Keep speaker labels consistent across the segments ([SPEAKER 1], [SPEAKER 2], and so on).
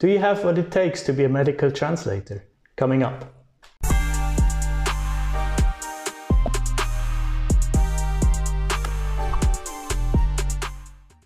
[SPEAKER 1] Do you have what it takes to be a medical translator? Coming up.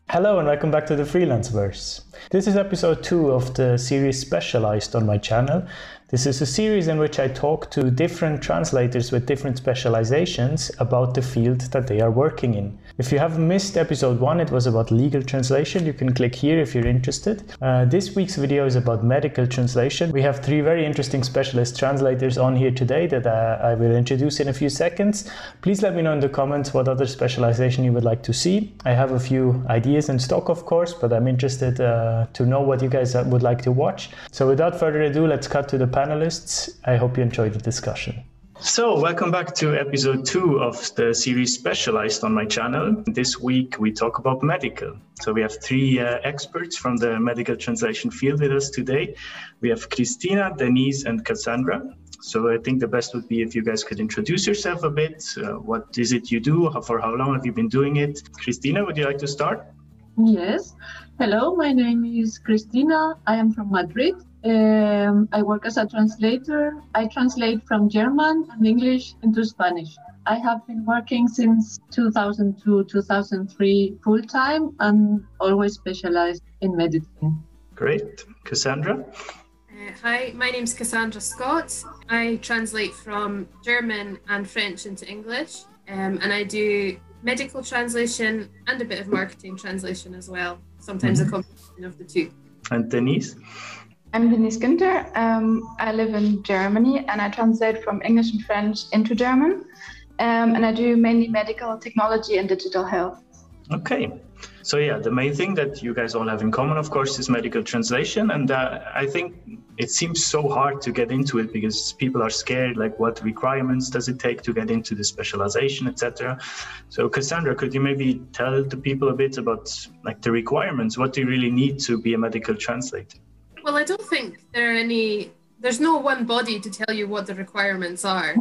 [SPEAKER 1] Hello and welcome back to the Freelanceverse. This is episode two of the series Specialized on my channel. This is a series in which I talk to different translators with different specializations about the field that they are working in. If you have missed episode one, it was about legal translation. You can click here if you're interested. Uh, this week's video is about medical translation. We have three very interesting specialist translators on here today that uh, I will introduce in a few seconds. Please let me know in the comments what other specialization you would like to see. I have a few ideas in stock, of course, but I'm interested uh, to know what you guys uh, would like to watch. So without further ado, let's cut to the panelists. I hope you enjoyed the discussion. So, welcome back to episode two of the series Specialized on my channel. This week we talk about medical. So, we have three uh, experts from the medical translation field with us today. We have Christina, Denise, and Cassandra. So, I think the best would be if you guys could introduce yourself a bit. Uh, what is it you do? For how long have you been doing it? Christina, would you like to start?
[SPEAKER 2] Yes. Hello, my name is Christina. I am from Madrid. Um, I work as a translator. I translate from German and English into Spanish. I have been working since 2002, 2003 full time and always specialized in medicine.
[SPEAKER 1] Great. Cassandra?
[SPEAKER 3] Uh, hi, my name is Cassandra Scott. I translate from German and French into English, um, and I do medical translation and a bit of marketing translation as well, sometimes mm-hmm. a combination of the two.
[SPEAKER 1] And Denise?
[SPEAKER 4] I'm Denise Günther. Um, I live in Germany and I translate from English and French into German. Um, and I do mainly medical technology and digital health.
[SPEAKER 1] Okay. So, yeah, the main thing that you guys all have in common, of course, is medical translation. And uh, I think it seems so hard to get into it because people are scared like, what requirements does it take to get into the specialization, etc. So, Cassandra, could you maybe tell the people a bit about like the requirements? What do you really need to be a medical translator?
[SPEAKER 3] Well, I don't think there are any. There's no one body to tell you what the requirements are.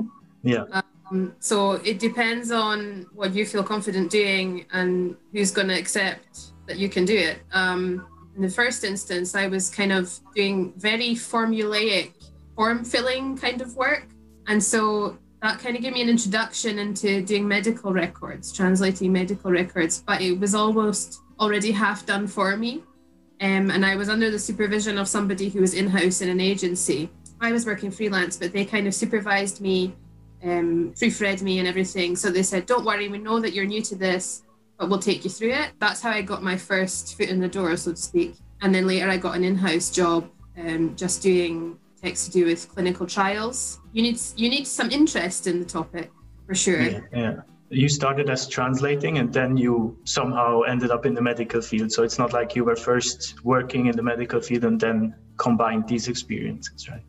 [SPEAKER 1] Yeah.
[SPEAKER 3] Um, so it depends on what you feel confident doing and who's going to accept that you can do it. Um, in the first instance, I was kind of doing very formulaic form filling kind of work. And so that kind of gave me an introduction into doing medical records, translating medical records, but it was almost already half done for me. Um, and I was under the supervision of somebody who was in house in an agency. I was working freelance, but they kind of supervised me, um, proofread me, and everything. So they said, Don't worry, we know that you're new to this, but we'll take you through it. That's how I got my first foot in the door, so to speak. And then later I got an in house job um, just doing text to do with clinical trials. You need, you need some interest in the topic for sure.
[SPEAKER 1] Yeah, yeah you started as translating and then you somehow ended up in the medical field. So it's not like you were first working in the medical field and then combined these experiences, right?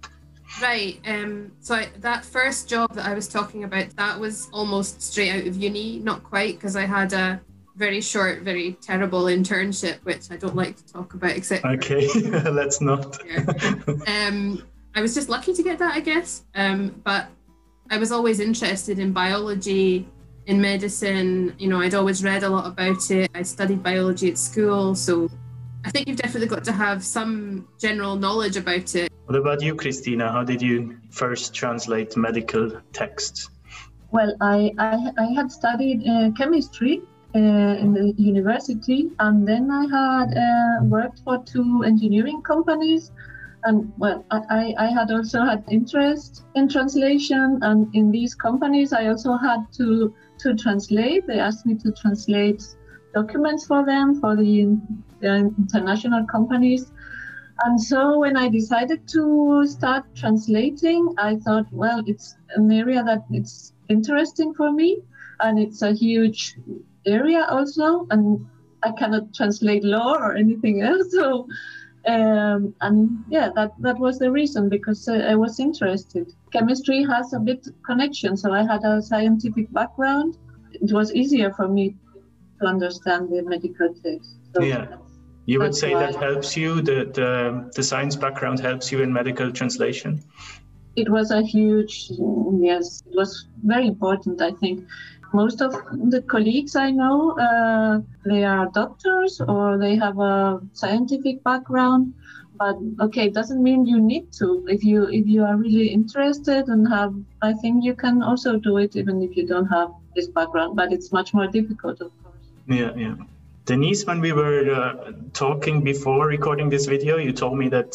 [SPEAKER 3] Right. Um, so I, that first job that I was talking about, that was almost straight out of uni, not quite, because I had a very short, very terrible internship, which I don't like to talk about, except.
[SPEAKER 1] Okay, let's not.
[SPEAKER 3] um, I was just lucky to get that, I guess. Um, but I was always interested in biology, in medicine. You know, I'd always read a lot about it. I studied biology at school, so I think you've definitely got to have some general knowledge about it.
[SPEAKER 1] What about you, Christina? How did you first translate medical texts?
[SPEAKER 2] Well, I, I, I had studied uh, chemistry uh, in the university, and then I had uh, worked for two engineering companies. And well, I, I had also had interest in translation, and in these companies, I also had to to translate. They asked me to translate documents for them for the, international companies. And so when I decided to start translating, I thought, well, it's an area that it's interesting for me, and it's a huge area also, and I cannot translate law or anything else. So, um, and yeah, that that was the reason because uh, I was interested chemistry has a bit connection. So I had a scientific background. It was easier for me to understand the medical text. So
[SPEAKER 1] yeah. You would say that helps you, the, the, the science background helps you in medical translation?
[SPEAKER 2] It was a huge, yes, it was very important, I think. Most of the colleagues I know, uh, they are doctors or they have a scientific background but okay, doesn't mean you need to. If you if you are really interested and have, I think you can also do it even if you don't have this background. But it's much more difficult, of course.
[SPEAKER 1] Yeah, yeah. Denise, when we were uh, talking before recording this video, you told me that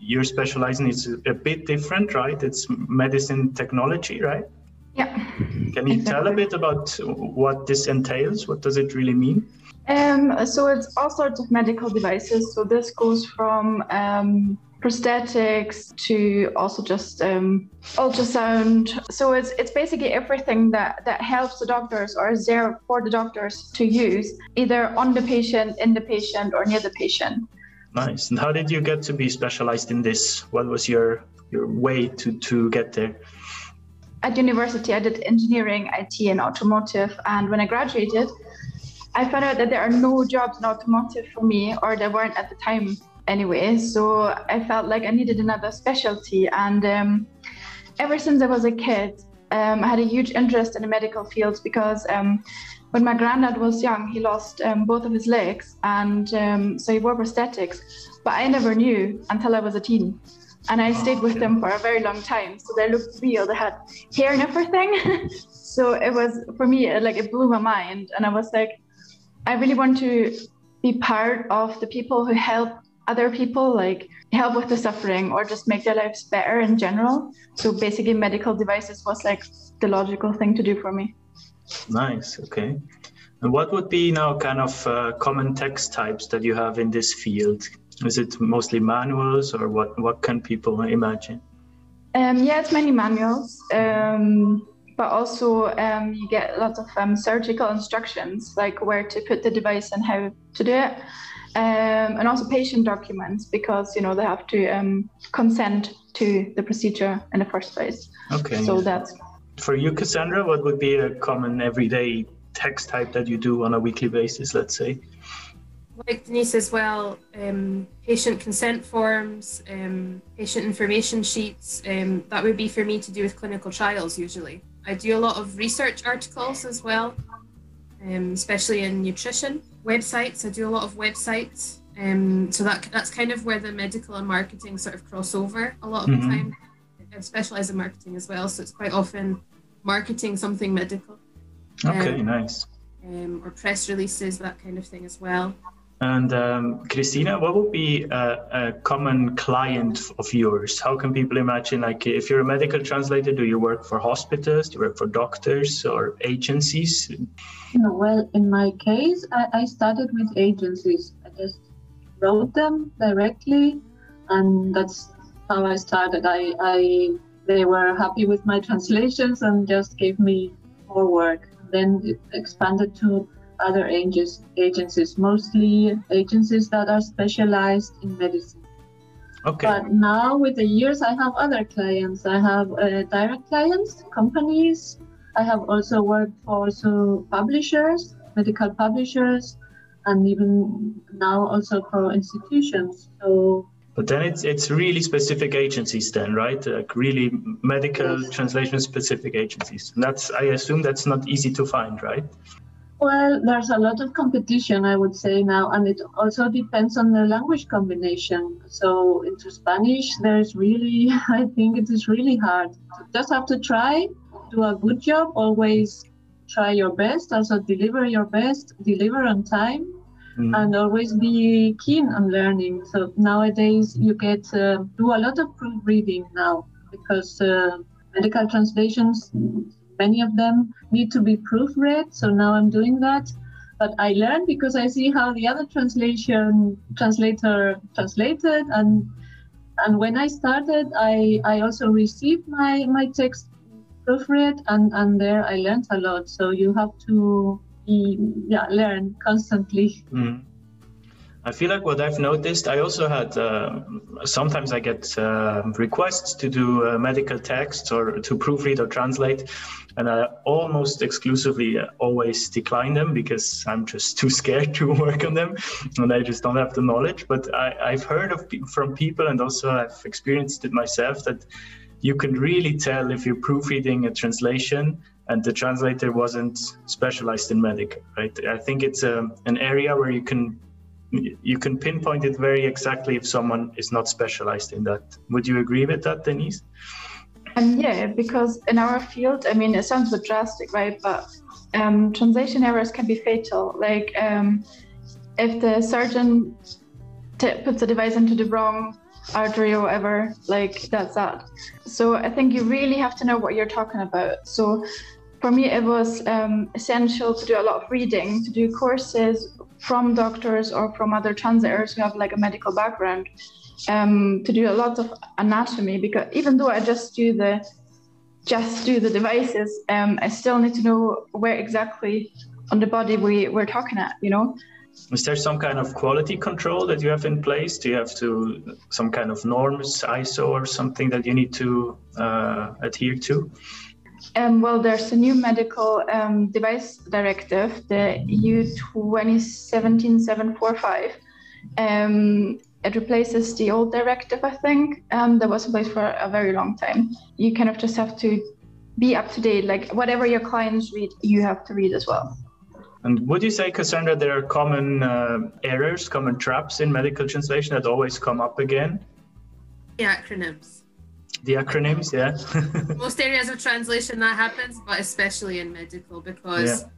[SPEAKER 1] you're specializing is a bit different, right? It's medicine technology, right?
[SPEAKER 4] Yeah.
[SPEAKER 1] Can you exactly. tell a bit about what this entails? What does it really mean?
[SPEAKER 4] Um, so it's all sorts of medical devices. So this goes from um, prosthetics to also just um, ultrasound. So it's it's basically everything that that helps the doctors or is there for the doctors to use either on the patient, in the patient, or near the patient.
[SPEAKER 1] Nice. And how did you get to be specialized in this? What was your your way to to get there?
[SPEAKER 4] At university, I did engineering, IT, and automotive. And when I graduated, I found out that there are no jobs in automotive for me, or there weren't at the time anyway. So I felt like I needed another specialty. And um, ever since I was a kid, um, I had a huge interest in the medical fields because um, when my granddad was young, he lost um, both of his legs, and um, so he wore prosthetics. But I never knew until I was a teen. And I stayed with them for a very long time. So they looked real. They had hair and everything. so it was, for me, like it blew my mind. And I was like, I really want to be part of the people who help other people, like help with the suffering or just make their lives better in general. So basically, medical devices was like the logical thing to do for me.
[SPEAKER 1] Nice. Okay. And what would be now kind of uh, common text types that you have in this field? Is it mostly manuals or what, what can people imagine?
[SPEAKER 4] Um, yeah, it's many manuals. Um, but also um, you get lots of um, surgical instructions like where to put the device and how to do it um, and also patient documents because you know they have to um, consent to the procedure in the first place
[SPEAKER 1] okay
[SPEAKER 4] so that's
[SPEAKER 1] for you cassandra what would be a common everyday text type that you do on a weekly basis let's say
[SPEAKER 3] like Denise as well, um, patient consent forms, um, patient information sheets. Um, that would be for me to do with clinical trials usually. I do a lot of research articles as well, um, especially in nutrition websites. I do a lot of websites. Um, so that that's kind of where the medical and marketing sort of cross over a lot of mm-hmm. the time. I specialize in marketing as well, so it's quite often marketing something medical.
[SPEAKER 1] Okay, um, nice.
[SPEAKER 3] Um, or press releases, that kind of thing as well.
[SPEAKER 1] And um, Christina, what would be a, a, common client of yours? How can people imagine, like, if you're a medical translator, do you work for hospitals, do you work for doctors or agencies?
[SPEAKER 2] Well, in my case, I, I started with agencies. I just wrote them directly, and that's how I started. I, I they were happy with my translations and just gave me more work. Then it expanded to other agencies, mostly agencies that are specialized in medicine.
[SPEAKER 1] Okay.
[SPEAKER 2] But now, with the years, I have other clients. I have uh, direct clients, companies. I have also worked for also publishers, medical publishers, and even now also for institutions. So.
[SPEAKER 1] But then it's it's really specific agencies, then, right? Like really medical yes. translation specific agencies. And that's I assume that's not easy to find, right?
[SPEAKER 2] Well, there's a lot of competition, I would say now, and it also depends on the language combination. So into Spanish, there's really, I think it is really hard. You just have to try, do a good job, always try your best, also deliver your best, deliver on time, mm. and always be keen on learning. So nowadays, you get uh, do a lot of proofreading now because uh, medical translations many of them need to be proofread. So now I'm doing that. But I learned because I see how the other translation translator translated and and when I started I, I also received my, my text proofread and, and there I learned a lot. So you have to yeah, learn constantly.
[SPEAKER 1] Mm. I feel like what I've noticed, I also had uh, sometimes I get uh, requests to do uh, medical texts or to proofread or translate, and I almost exclusively uh, always decline them because I'm just too scared to work on them, and I just don't have the knowledge. But I, have heard of from people, and also I've experienced it myself that you can really tell if you're proofreading a translation and the translator wasn't specialized in medical, right? I think it's um, an area where you can you can pinpoint it very exactly if someone is not specialized in that. Would you agree with that, Denise?
[SPEAKER 4] And yeah, because in our field, I mean, it sounds a bit drastic, right? But um, translation errors can be fatal. Like um, if the surgeon puts the device into the wrong artery or whatever, like that's that. So I think you really have to know what you're talking about. So for me, it was um, essential to do a lot of reading, to do courses from doctors or from other translators who have like a medical background um, to do a lot of anatomy because even though I just do the just do the devices, um, I still need to know where exactly on the body we, we're talking at, you know?
[SPEAKER 1] Is there some kind of quality control that you have in place? Do you have to some kind of norms, ISO or something that you need to uh, adhere to?
[SPEAKER 4] Um, well, there's a new medical um, device directive, the EU 2017-745. Um, it replaces the old directive, I think, um, that was in place for a very long time. You kind of just have to be up to date. Like whatever your clients read, you have to read as well.
[SPEAKER 1] And would you say, Cassandra, there are common uh, errors, common traps in medical translation that always come up again?
[SPEAKER 3] The acronyms.
[SPEAKER 1] The acronyms, yeah.
[SPEAKER 3] Most areas of translation that happens, but especially in medical because yeah.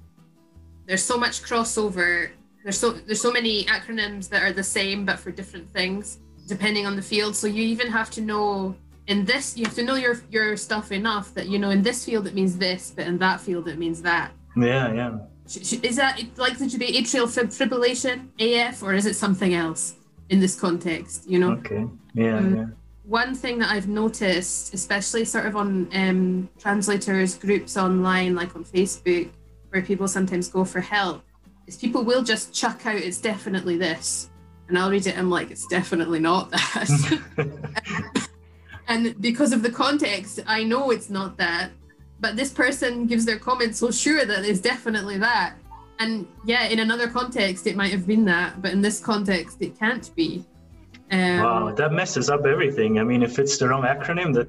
[SPEAKER 3] there's so much crossover there's so there's so many acronyms that are the same but for different things depending on the field. So you even have to know in this you have to know your your stuff enough that you know in this field it means this, but in that field it means that.
[SPEAKER 1] Yeah, yeah.
[SPEAKER 3] Is that likely to be atrial fibrillation (AF) or is it something else in this context? You know.
[SPEAKER 1] Okay. Yeah. Um, yeah.
[SPEAKER 3] One thing that I've noticed, especially sort of on um, translators groups online, like on Facebook, where people sometimes go for help, is people will just chuck out it's definitely this and i'll read it and I'm like it's definitely not that. And because of the context i know it's not that but this person gives their comment so sure that it's definitely that. And yeah in another context it might have been that but in this context it can't be
[SPEAKER 1] um, wow that messes up everything i mean if it's the wrong acronym that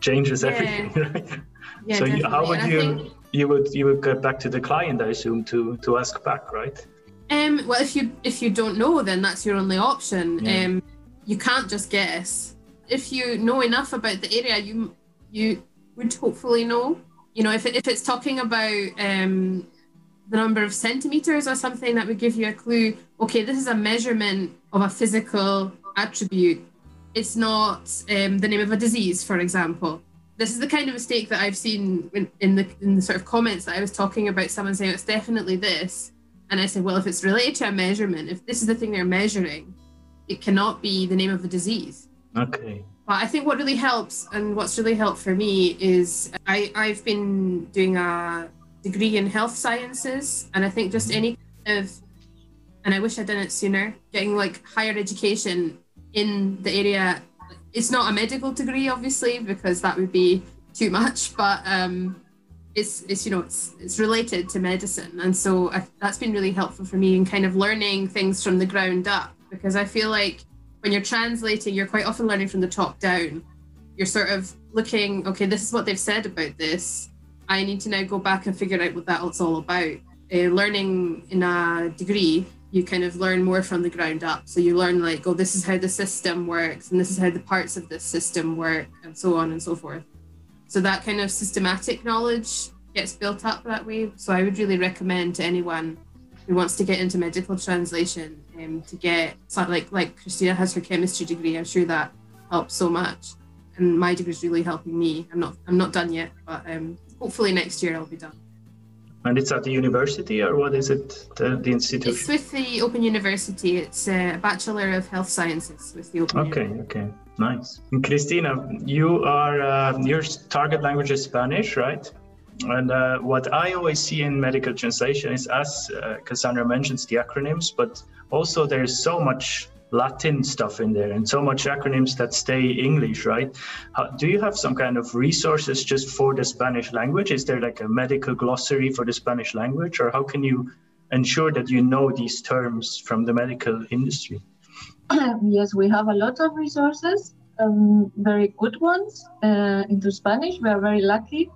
[SPEAKER 1] changes yeah. everything right? yeah, so you, how would you think, you would you would get back to the client, I assume, to to ask back, right?
[SPEAKER 3] Um, well, if you if you don't know, then that's your only option. Yeah. Um, you can't just guess. If you know enough about the area, you you would hopefully know. You know, if it, if it's talking about um, the number of centimeters or something, that would give you a clue. Okay, this is a measurement of a physical attribute. It's not um, the name of a disease, for example this is the kind of mistake that I've seen in, in, the in the sort of comments that I was talking about. Someone saying it's definitely this, and I said, well, if it's related to a measurement, if this is the thing they're measuring, it cannot be the name of a disease.
[SPEAKER 1] Okay.
[SPEAKER 3] But I think what really helps, and what's really helped for me, is I I've been doing a degree in health sciences, and I think just mm-hmm. any kind of, and I wish I'd done it sooner, getting like higher education in the area it's not a medical degree, obviously, because that would be too much. But um, it's it's you know it's it's related to medicine, and so I, that's been really helpful for me in kind of learning things from the ground up. Because I feel like when you're translating, you're quite often learning from the top down. You're sort of looking, okay, this is what they've said about this. I need to now go back and figure out what that's all about. Uh, learning in a degree you kind of learn more from the ground up. So you learn like, oh, this is how the system works, and this is how the parts of this system work, and so on and so forth. So that kind of systematic knowledge gets built up that way. So I would really recommend to anyone who wants to get into medical translation um, to get like like Christina has her chemistry degree. I'm sure that helps so much, and my degree is really helping me. I'm not I'm not done yet, but um, hopefully next year I'll be done.
[SPEAKER 1] And it's at the university, or what is it? The, the institute?
[SPEAKER 3] It's with the Open University. It's a Bachelor of Health Sciences with the Open.
[SPEAKER 1] Okay, University. okay, nice. And Cristina, you are uh, your target language is Spanish, right? And uh, what I always see in medical translation is, as uh, Cassandra mentions, the acronyms, but also there's so much Latin stuff in there and so much acronyms that stay English, right? How, do you have some kind of resources just for the Spanish language? Is there like a medical glossary for the Spanish language, or how can you ensure that you know these terms from the medical industry?
[SPEAKER 2] yes, we have a lot of resources, um, very good ones uh, into Spanish. We are very lucky.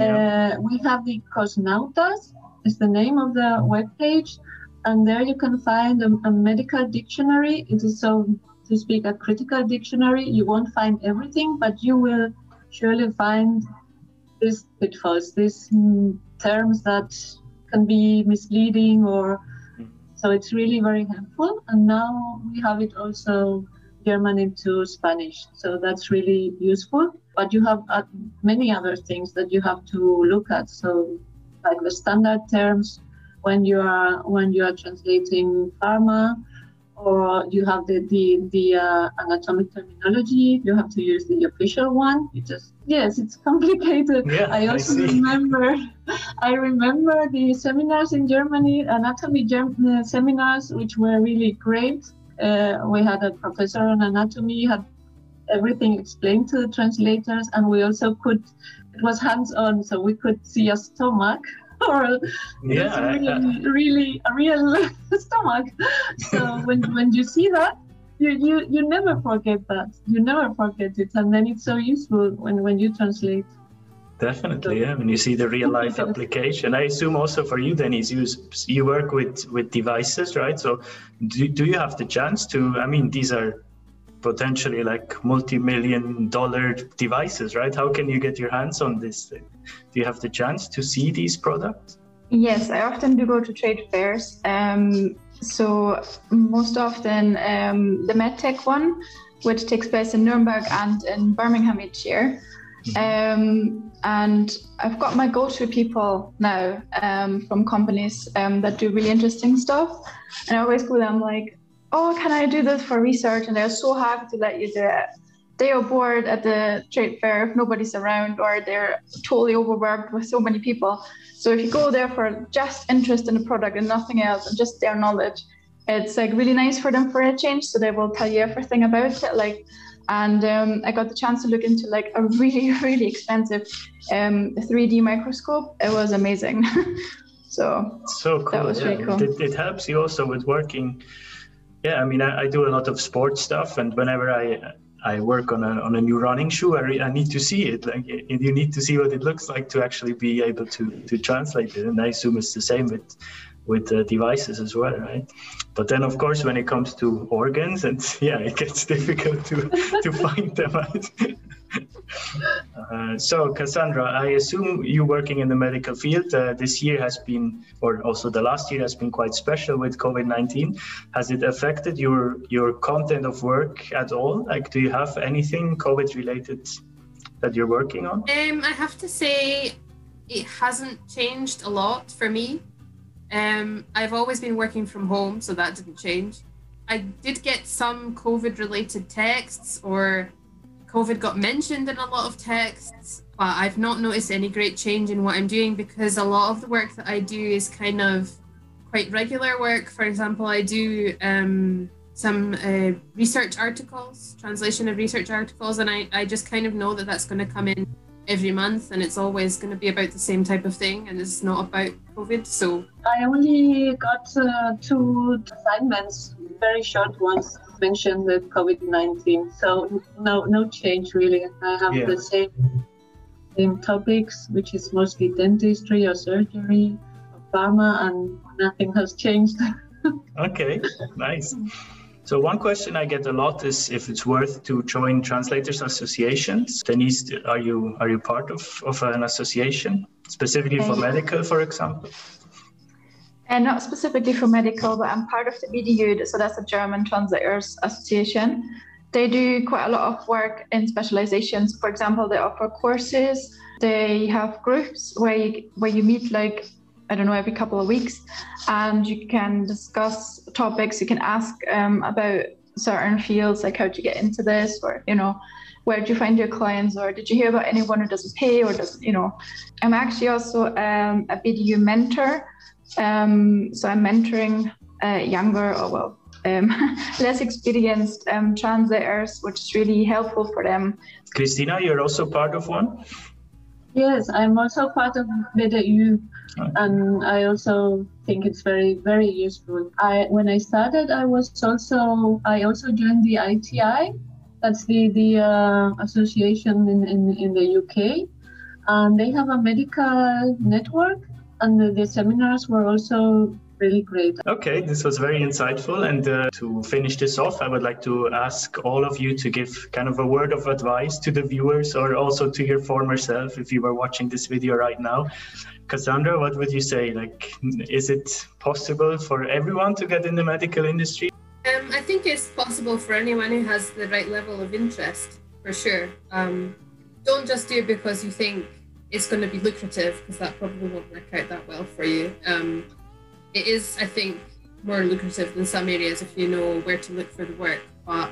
[SPEAKER 2] Yeah. Uh, we have the Cosnautas, is the name of the web page and there you can find a, a medical dictionary. It is so to speak a critical dictionary. You won't find everything, but you will surely find these pitfalls, these mm, terms that can be misleading or so it's really very helpful. And now we have it also German into Spanish. So that's really useful. But you have uh, many other things that you have to look at. So like the standard terms when you are when you are translating pharma or you have the the, the uh, anatomic terminology you have to use the official one. It just yes it's complicated.
[SPEAKER 1] Yeah,
[SPEAKER 2] i also
[SPEAKER 1] I
[SPEAKER 2] remember i remember the seminars in germany anatomy germ- uh, seminars which were really great. Uh, we had a professor on anatomy had everything explained to the translators and we also could it was hands on so we could see a stomach or
[SPEAKER 1] yeah,
[SPEAKER 2] really, really a real stomach. So when when you see that, you, you you never forget that. You never forget it, and then it's so useful when when you translate.
[SPEAKER 1] Definitely, yeah. When you see the real life application, I assume also for you, Denise, you you work with with devices, right? So, do, do you have the chance to? I mean, these are potentially like multi-million dollar devices right? How can you get your hands on this thing? Do you have the chance to see these products?
[SPEAKER 4] Yes i often do go to trade fairs. Um, so most often um, the medtech one which takes place in nuremberg and in birmingham each year. Mm-hmm. um, and I've got my go-to people now um, from companies um, that do really interesting stuff, and I always go them like, oh, can I do this for research? And they're so happy to let you do it. They are bored at the trade fair if nobody's around, or they're totally overwhelmed with so many people. So if you go there for just interest in the product and nothing else, and just their knowledge, it's like really nice for them for a change. So they will tell you everything about it. Like, and um, I got the chance to look into like a really, really expensive um, 3D microscope. It was amazing. so
[SPEAKER 1] so cool. That was yeah. really cool. It, it helps you also with working yeah, I mean, I, I, do a lot of sports stuff, and whenever I I work on a on a new running shoe, I, re, I need to see it. Like you need to see what it looks like to actually be able to to translate it. And I assume it's the same with with uh, devices as well, right? But then, of course, when it comes to organs, and yeah, it gets difficult to to find them. Right? Uh, so, Cassandra, I assume you working in the medical field. Uh, this year has been, or also the last year has been quite special with COVID nineteen. Has it affected your your content of work at all? Like, do you have anything COVID related that you're working on?
[SPEAKER 3] Um, I have to say, it hasn't changed a lot for me. Um, I've always been working from home, so that didn't change. I did get some COVID related texts or COVID got mentioned in a lot of texts, but I've not noticed any great change in what I'm doing because a lot of the work that I do is kind of quite regular work. For example, I do um, some uh, research articles, translation of research articles, and I, I just kind of know that that's going to come in every month and it's always going to be about the same type of thing and it's not about COVID. So
[SPEAKER 2] I only got uh, two assignments, very short ones mention the COVID-19. So no, no change really. I have yeah. the same same topics, which is mostly dentistry or surgery, or pharma, and nothing has changed.
[SPEAKER 1] okay, nice. So one question I get a lot is if it's worth to join translators associations. Denise, are you are you part of, of an association specifically for medical, for example?
[SPEAKER 4] And not specifically for medical, but I'm part of the BDU, so that's the German Translators Association. They do quite a lot of work in specializations. For example, they offer courses. They have groups where you where you meet like I don't know every couple of weeks, and you can discuss topics. You can ask um, about certain fields, like how do you get into this, or you know, where do you find your clients, or did you hear about anyone who doesn't pay or doesn't, you know. I'm actually also um, a BDU mentor. Um, so I'm mentoring uh, younger or well um, less experienced um, translators, which is really helpful for them.
[SPEAKER 1] Christina, you're also part of one.
[SPEAKER 2] Yes, I'm also part of BDU, and I also think it's very very useful. I when I started, I was also I also joined the ITI, that's the the uh, association in, in in the UK, and they have a medical network and the, the, seminars were also really great.
[SPEAKER 1] Okay, this was very insightful. And uh, to finish this off, I would like to ask all of you to give kind of a word of advice to the viewers or also to your former self if you were watching this video right now. Cassandra, what would you say? Like, is it possible for everyone to get in the medical industry?
[SPEAKER 3] Um, I think it's possible for anyone who has the right level of interest, for sure. Um, don't just do it because you think it's going to be lucrative, because that probably won't work out that well for you. Um, it is, I think, more lucrative than some areas if you know where to look for the work, but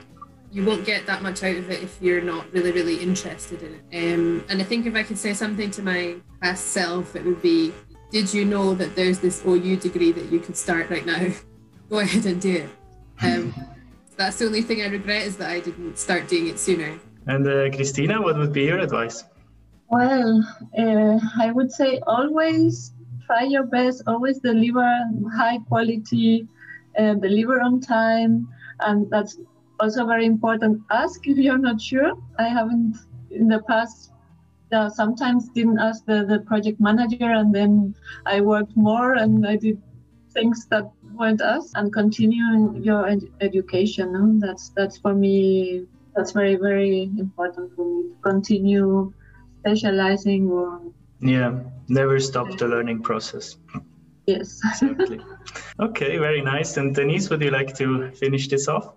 [SPEAKER 3] you won't get that much out of it if you're not really, really interested in it. Um, and I think if I could say something to my past self, it would be Did you know that there's this OU degree that you could start right now? Go ahead and do it. Um, that's the only thing I regret is that I didn't start doing it sooner.
[SPEAKER 1] And uh, Christina, what would be your advice?
[SPEAKER 2] Well, uh, I would say always try your best, always deliver high quality, uh, deliver on time, and that's also very important. Ask if you're not sure. I haven't in the past. Uh, sometimes didn't ask the, the project manager, and then I worked more and I did things that weren't us. And continuing your ed- education, no? that's that's for me. That's very very important for me to continue specializing or?
[SPEAKER 1] Yeah never stop the learning process.
[SPEAKER 2] Yes.
[SPEAKER 1] Exactly. Okay very nice. And denise would you like to finish this off?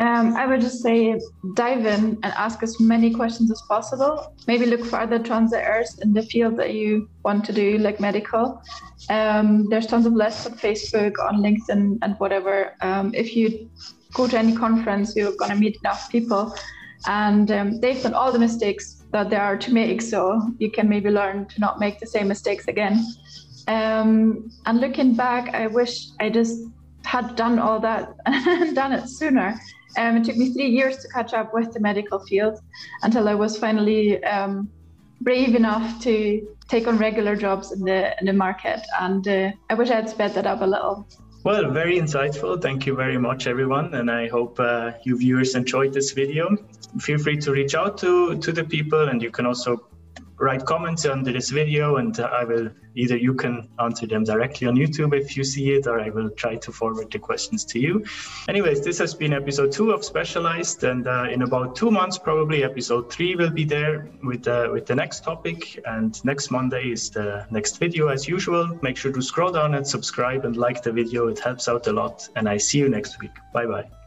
[SPEAKER 4] Um, I would just say dive in and ask as many questions as possible. Maybe look for other translators in the field that you want to do, like medical. Um, there's tons of lists on Facebook, on LinkedIn, and whatever. Um, if you go to any conference, you're going to meet enough people, and um, they've done all the mistakes that there are to make. So you can maybe learn to not make the same mistakes again. Um, and looking back, I wish I just had done all that and done it sooner. Um, it took me three years to catch up with the medical field until I was finally um, brave enough to take on regular jobs in the in the market. And uh, I wish I had sped that up a little.
[SPEAKER 1] Well, very insightful. Thank you very much, everyone. And I hope uh, you viewers enjoyed this video. Feel free to reach out to, to the people, and you can also write comments under this video and I will either you can answer them directly on YouTube if you see it or I will try to forward the questions to you. Anyways, this has been episode two of Specialized and uh, in about two months probably episode three will be there with, uh, with the next topic and next Monday is the next video as usual. Make sure to scroll down and subscribe and like the video. It helps out a lot and I see you next week. Bye bye.